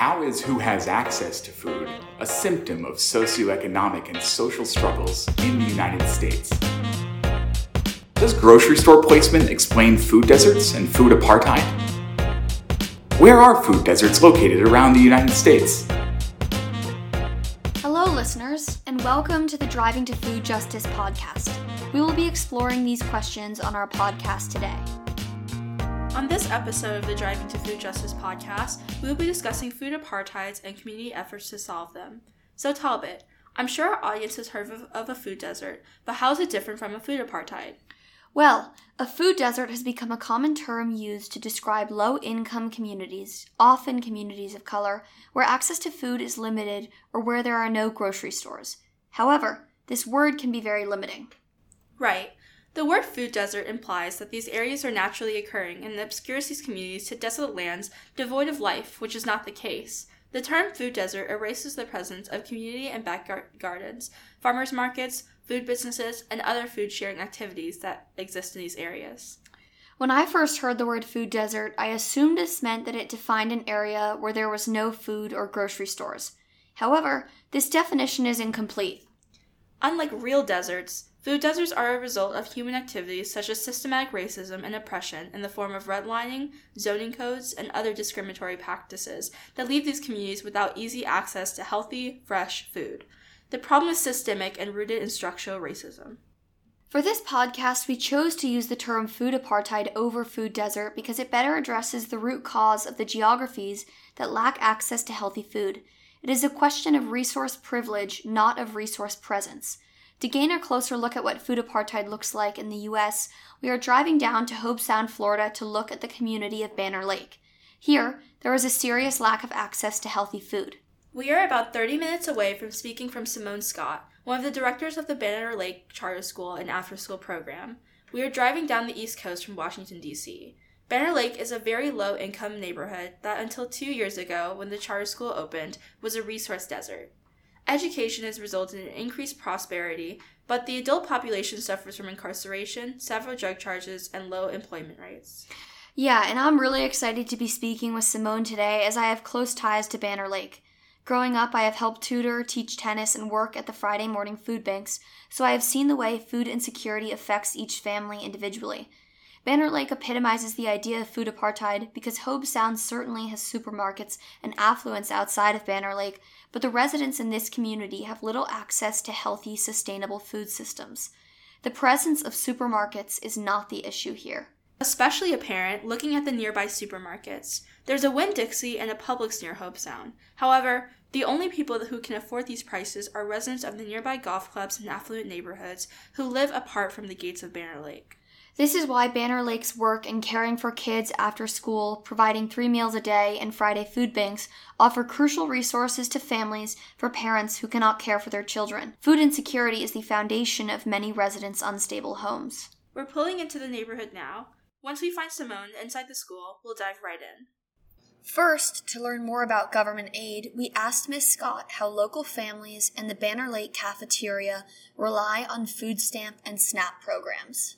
how is who has access to food a symptom of socioeconomic and social struggles in the United States? Does grocery store placement explain food deserts and food apartheid? Where are food deserts located around the United States? Hello, listeners, and welcome to the Driving to Food Justice podcast. We will be exploring these questions on our podcast today. On this episode of the Driving to Food Justice podcast, we will be discussing food apartheids and community efforts to solve them. So, Talbot, I'm sure our audience has heard of, of a food desert, but how is it different from a food apartheid? Well, a food desert has become a common term used to describe low income communities, often communities of color, where access to food is limited or where there are no grocery stores. However, this word can be very limiting. Right. The word food desert implies that these areas are naturally occurring and obscures these communities to desolate lands devoid of life, which is not the case. The term food desert erases the presence of community and back gardens, farmers markets, food businesses, and other food sharing activities that exist in these areas. When I first heard the word food desert, I assumed this meant that it defined an area where there was no food or grocery stores. However, this definition is incomplete. Unlike real deserts, food deserts are a result of human activities such as systematic racism and oppression in the form of redlining, zoning codes, and other discriminatory practices that leave these communities without easy access to healthy, fresh food. The problem is systemic and rooted in structural racism. For this podcast, we chose to use the term food apartheid over food desert because it better addresses the root cause of the geographies that lack access to healthy food. It is a question of resource privilege, not of resource presence. To gain a closer look at what food apartheid looks like in the US, we are driving down to Hobe Sound, Florida to look at the community of Banner Lake. Here, there is a serious lack of access to healthy food. We are about 30 minutes away from speaking from Simone Scott, one of the directors of the Banner Lake Charter School and After School program. We are driving down the East Coast from Washington, D.C. Banner Lake is a very low income neighborhood that, until two years ago, when the charter school opened, was a resource desert. Education has resulted in increased prosperity, but the adult population suffers from incarceration, several drug charges, and low employment rates. Yeah, and I'm really excited to be speaking with Simone today as I have close ties to Banner Lake. Growing up, I have helped tutor, teach tennis, and work at the Friday morning food banks, so I have seen the way food insecurity affects each family individually. Banner Lake epitomizes the idea of food apartheid because Hobe Sound certainly has supermarkets and affluence outside of Banner Lake, but the residents in this community have little access to healthy, sustainable food systems. The presence of supermarkets is not the issue here. Especially apparent looking at the nearby supermarkets. There's a Winn Dixie and a Publix near Hobe Sound. However, the only people who can afford these prices are residents of the nearby golf clubs and affluent neighborhoods who live apart from the gates of Banner Lake. This is why Banner Lake's work in caring for kids after school, providing three meals a day, and Friday food banks offer crucial resources to families for parents who cannot care for their children. Food insecurity is the foundation of many residents' unstable homes. We're pulling into the neighborhood now. Once we find Simone inside the school, we'll dive right in. First, to learn more about government aid, we asked Ms. Scott how local families and the Banner Lake cafeteria rely on food stamp and SNAP programs.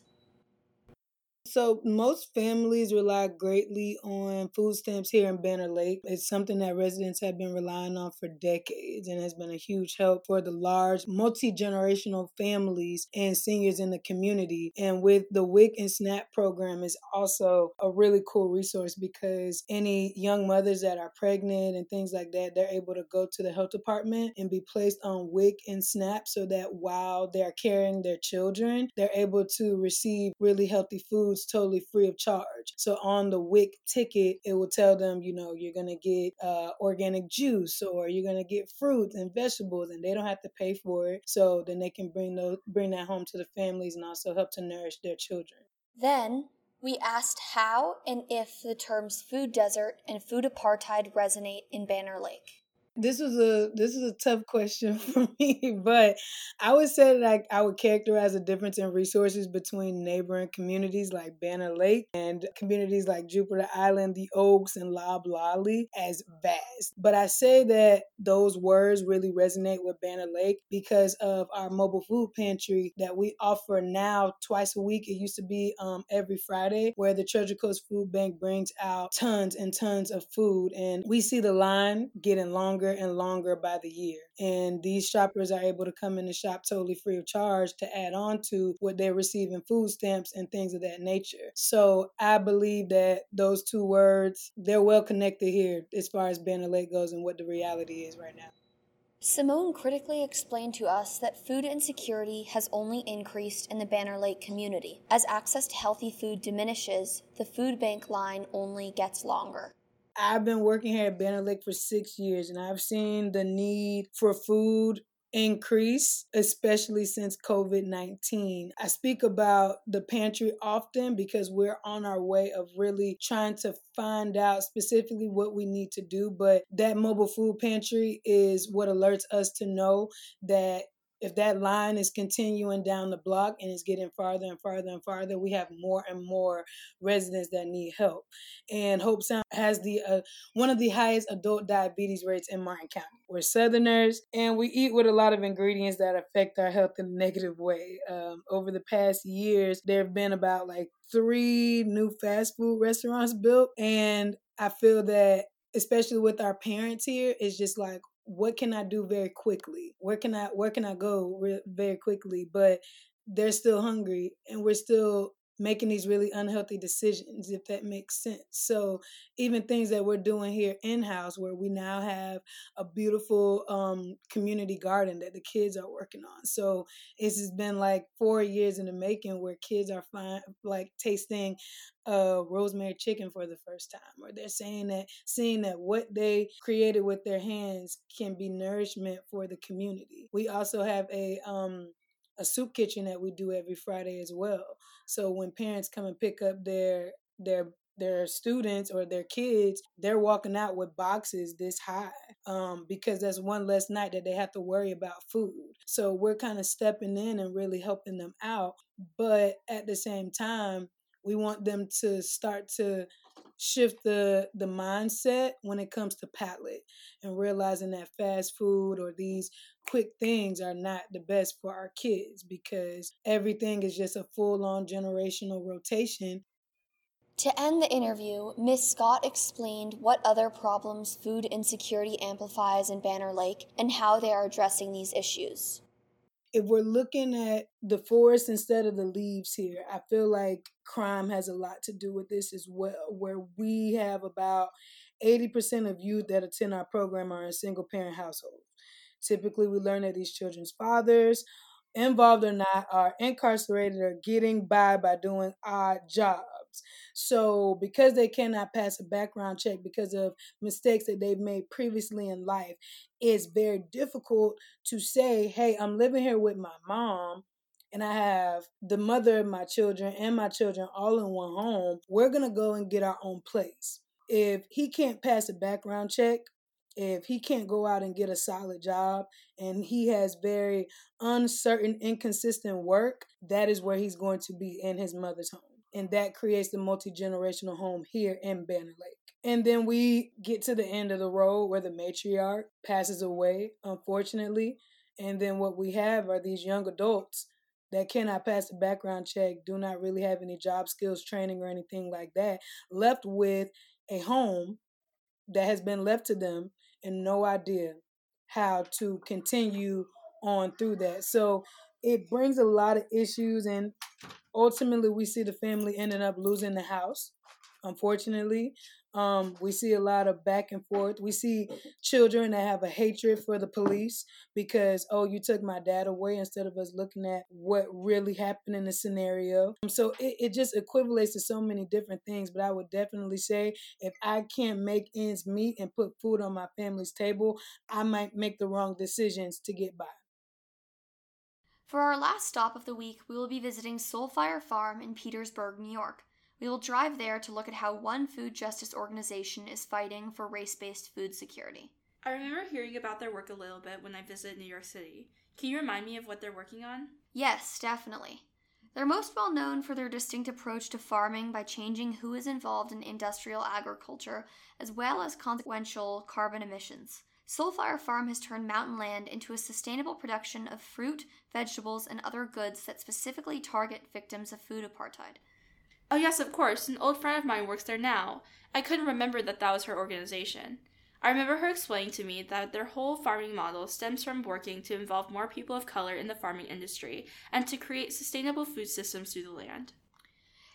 So most families rely greatly on food stamps here in Banner Lake. It's something that residents have been relying on for decades and has been a huge help for the large multi-generational families and seniors in the community. And with the WIC and SNAP program is also a really cool resource because any young mothers that are pregnant and things like that, they're able to go to the health department and be placed on WIC and SNAP so that while they're carrying their children, they're able to receive really healthy foods totally free of charge. So on the WIC ticket, it will tell them, you know, you're going to get uh, organic juice or you're going to get fruits and vegetables and they don't have to pay for it. So then they can bring those, bring that home to the families and also help to nourish their children. Then we asked how and if the terms food desert and food apartheid resonate in Banner Lake. This was a this is a tough question for me, but I would say that I, I would characterize a difference in resources between neighboring communities like Banner Lake and communities like Jupiter Island, the Oaks, and Loblolly as vast. But I say that those words really resonate with Banner Lake because of our mobile food pantry that we offer now twice a week. It used to be um, every Friday, where the Treasure Coast Food Bank brings out tons and tons of food, and we see the line getting longer longer and longer by the year. And these shoppers are able to come in the shop totally free of charge to add on to what they're receiving food stamps and things of that nature. So I believe that those two words, they're well connected here as far as Banner Lake goes and what the reality is right now. Simone critically explained to us that food insecurity has only increased in the Banner Lake community. As access to healthy food diminishes, the food bank line only gets longer. I've been working here at Lake for six years and I've seen the need for food increase, especially since COVID 19. I speak about the pantry often because we're on our way of really trying to find out specifically what we need to do. But that mobile food pantry is what alerts us to know that if that line is continuing down the block and it's getting farther and farther and farther, we have more and more residents that need help. And Hobe Sound has the uh, one of the highest adult diabetes rates in Martin County. We're Southerners, and we eat with a lot of ingredients that affect our health in a negative way. Um, over the past years, there have been about like three new fast food restaurants built, and I feel that especially with our parents here, it's just like what can I do very quickly? Where can I where can I go re- very quickly? But they're still hungry and we're still making these really unhealthy decisions if that makes sense so even things that we're doing here in house where we now have a beautiful um, community garden that the kids are working on so this has been like four years in the making where kids are fine like tasting uh, rosemary chicken for the first time, or they're saying that seeing that what they created with their hands can be nourishment for the community. We also have a um, a soup kitchen that we do every Friday as well. So when parents come and pick up their their their students or their kids, they're walking out with boxes this high um, because that's one less night that they have to worry about food. So we're kind of stepping in and really helping them out. But at the same time, we want them to start to shift the the mindset when it comes to palate and realizing that fast food or these quick things are not the best for our kids because everything is just a full on generational rotation. To end the interview, Ms. Scott explained what other problems food insecurity amplifies in Banner Lake and how they are addressing these issues if we're looking at the forest instead of the leaves here, I feel like crime has a lot to do with this as well, where we have about 80% of youth that attend our program are in single parent households. Typically, we learn that these children's fathers, involved or not, are incarcerated or getting by by doing odd jobs. So, because they cannot pass a background check because of mistakes that they've made previously in life, it's very difficult to say, Hey, I'm living here with my mom and I have the mother of my children and my children all in one home. We're going to go and get our own place. If he can't pass a background check, if he can't go out and get a solid job and he has very uncertain, inconsistent work, that is where he's going to be in his mother's home and that creates the multi-generational home here in Banner Lake. And then we get to the end of the road where the matriarch passes away, unfortunately. And then what we have are these young adults that cannot pass a background check, do not really have any job skills training or anything like that, left with a home that has been left to them and no idea how to continue on through that. So it brings a lot of issues and ultimately we see the family ending up losing the house unfortunately. Um, we see a lot of back and forth. We see children that have a hatred for the police because oh you took my dad away instead of us looking at what really happened in the scenario. Um, so it, it just equivalates to so many different things but i would definitely say if i can't make ends meet and put food on my family's table i might make the wrong decisions to get by for our last stop of the week, we will be visiting Soulfire Farm in Petersburg, New York. We will drive there to look at how one food justice organization is fighting for race based food security. I remember hearing about their work a little bit when I visited New York City. Can you remind me of what they're working on? Yes, definitely. They're most well known for their distinct approach to farming by changing who is involved in industrial agriculture, as well as consequential carbon emissions. Soulfire Farm has turned mountain land into a sustainable production of fruit, vegetables, and other goods that specifically target victims of food apartheid. Oh, yes, of course. An old friend of mine works there now. I couldn't remember that that was her organization. I remember her explaining to me that their whole farming model stems from working to involve more people of color in the farming industry and to create sustainable food systems through the land.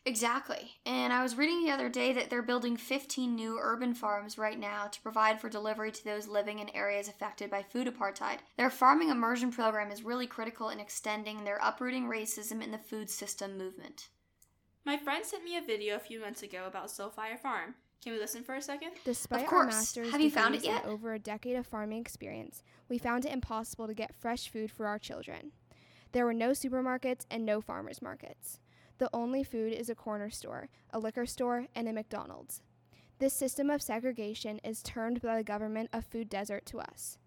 Exactly. And I was reading the other day that they're building 15 new urban farms right now to provide for delivery to those living in areas affected by food apartheid. Their farming immersion program is really critical in extending their uprooting racism in the food system movement. My friend sent me a video a few months ago about Soulfire Farm. Can we listen for a second? Despite Of our course. master's Have you found it yet? and over a decade of farming experience, we found it impossible to get fresh food for our children. There were no supermarkets and no farmers markets. The only food is a corner store, a liquor store, and a McDonald's. This system of segregation is termed by the government a food desert to us.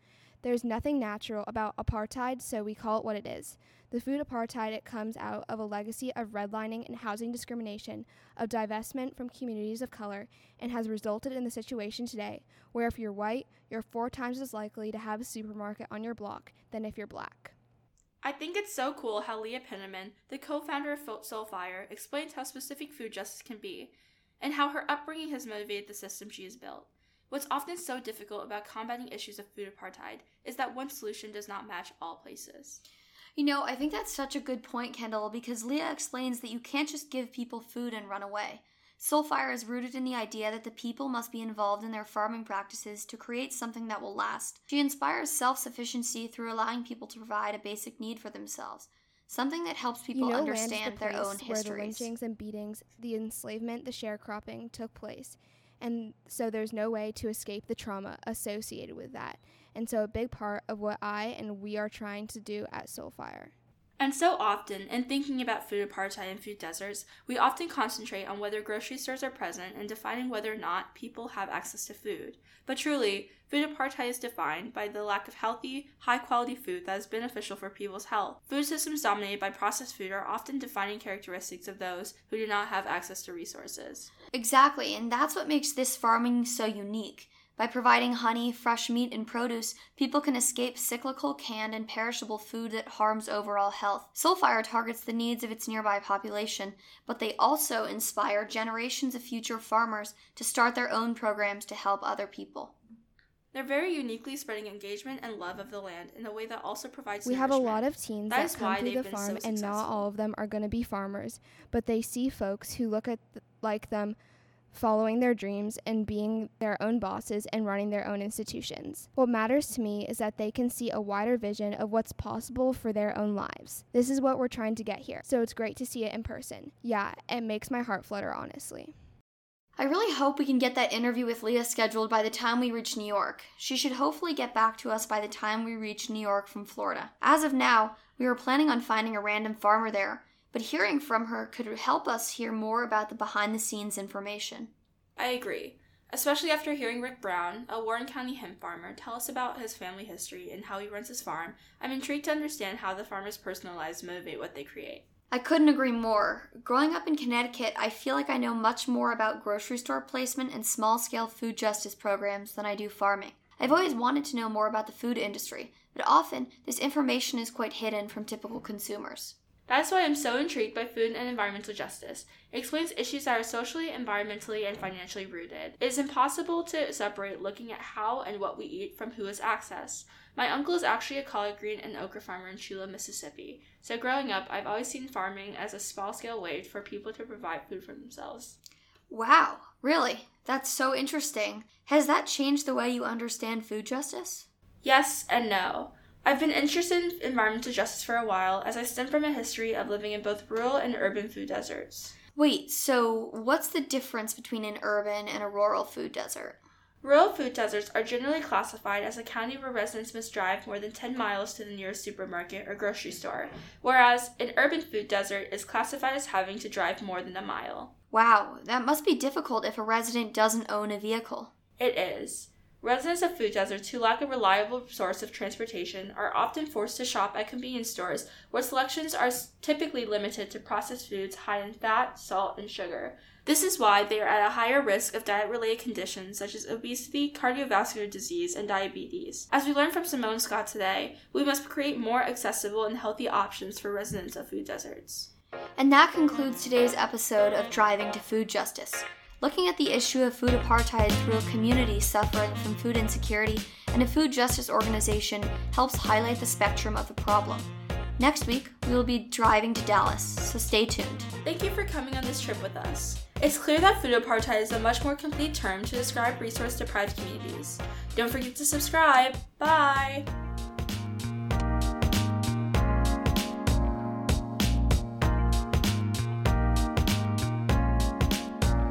There's nothing natural about apartheid, so we call it what it is. The food apartheid it comes out of a legacy of redlining and housing discrimination, of divestment from communities of color, and has resulted in the situation today where if you're white, you're four times as likely to have a supermarket on your block than if you're black. I think it's so cool how Leah Penniman, the co founder of Soulfire, explains how specific food justice can be, and how her upbringing has motivated the system she has built. What's often so difficult about combating issues of food apartheid is that one solution does not match all places. You know, I think that's such a good point, Kendall, because Leah explains that you can't just give people food and run away. Soulfire is rooted in the idea that the people must be involved in their farming practices to create something that will last. She inspires self sufficiency through allowing people to provide a basic need for themselves, something that helps people you know, understand the their own where the lynchings and beatings, the enslavement, the sharecropping took place, and so there's no way to escape the trauma associated with that. And so, a big part of what I and we are trying to do at Soulfire. And so often, in thinking about food apartheid and food deserts, we often concentrate on whether grocery stores are present and defining whether or not people have access to food. But truly, food apartheid is defined by the lack of healthy, high quality food that is beneficial for people's health. Food systems dominated by processed food are often defining characteristics of those who do not have access to resources. Exactly, and that's what makes this farming so unique. By providing honey, fresh meat, and produce, people can escape cyclical, canned, and perishable food that harms overall health. Soulfire targets the needs of its nearby population, but they also inspire generations of future farmers to start their own programs to help other people. They're very uniquely spreading engagement and love of the land in a way that also provides We have a lot of teens That that, is come why through the been so farm, and not all of them are going to be farmers, but they see folks who look at th- like them following their dreams and being their own bosses and running their own institutions. What matters to me is that they can see a wider vision of what's possible for their own lives. This is what we're trying to get here. So it's great to see it in person. Yeah, it makes my heart flutter, honestly. I really hope we can get that interview with Leah scheduled by the time we reach New York. She should hopefully get back to us by the time we reach New York from Florida. As of now, we were planning on finding a random farmer there, but hearing from her could help us hear more about the behind the scenes information. I agree, especially after hearing Rick Brown, a Warren County hemp farmer, tell us about his family history and how he runs his farm. I'm intrigued to understand how the farmer's personal lives motivate what they create. I couldn't agree more. Growing up in Connecticut, I feel like I know much more about grocery store placement and small scale food justice programs than I do farming. I've always wanted to know more about the food industry, but often this information is quite hidden from typical consumers. That's why I'm so intrigued by food and environmental justice. It explains issues that are socially, environmentally, and financially rooted. It is impossible to separate looking at how and what we eat from who has access. My uncle is actually a collard green and okra farmer in Chula, Mississippi. So growing up, I've always seen farming as a small scale way for people to provide food for themselves. Wow, really? That's so interesting. Has that changed the way you understand food justice? Yes and no. I've been interested in environmental justice for a while as I stem from a history of living in both rural and urban food deserts. Wait, so what's the difference between an urban and a rural food desert? Rural food deserts are generally classified as a county where residents must drive more than 10 miles to the nearest supermarket or grocery store, whereas an urban food desert is classified as having to drive more than a mile. Wow, that must be difficult if a resident doesn't own a vehicle. It is. Residents of food deserts who lack a reliable source of transportation are often forced to shop at convenience stores where selections are typically limited to processed foods high in fat, salt, and sugar. This is why they are at a higher risk of diet related conditions such as obesity, cardiovascular disease, and diabetes. As we learned from Simone Scott today, we must create more accessible and healthy options for residents of food deserts. And that concludes today's episode of Driving to Food Justice looking at the issue of food apartheid through a community suffering from food insecurity and a food justice organization helps highlight the spectrum of the problem. Next week, we will be driving to Dallas, so stay tuned. Thank you for coming on this trip with us. It's clear that food apartheid is a much more complete term to describe resource deprived communities. Don't forget to subscribe. Bye!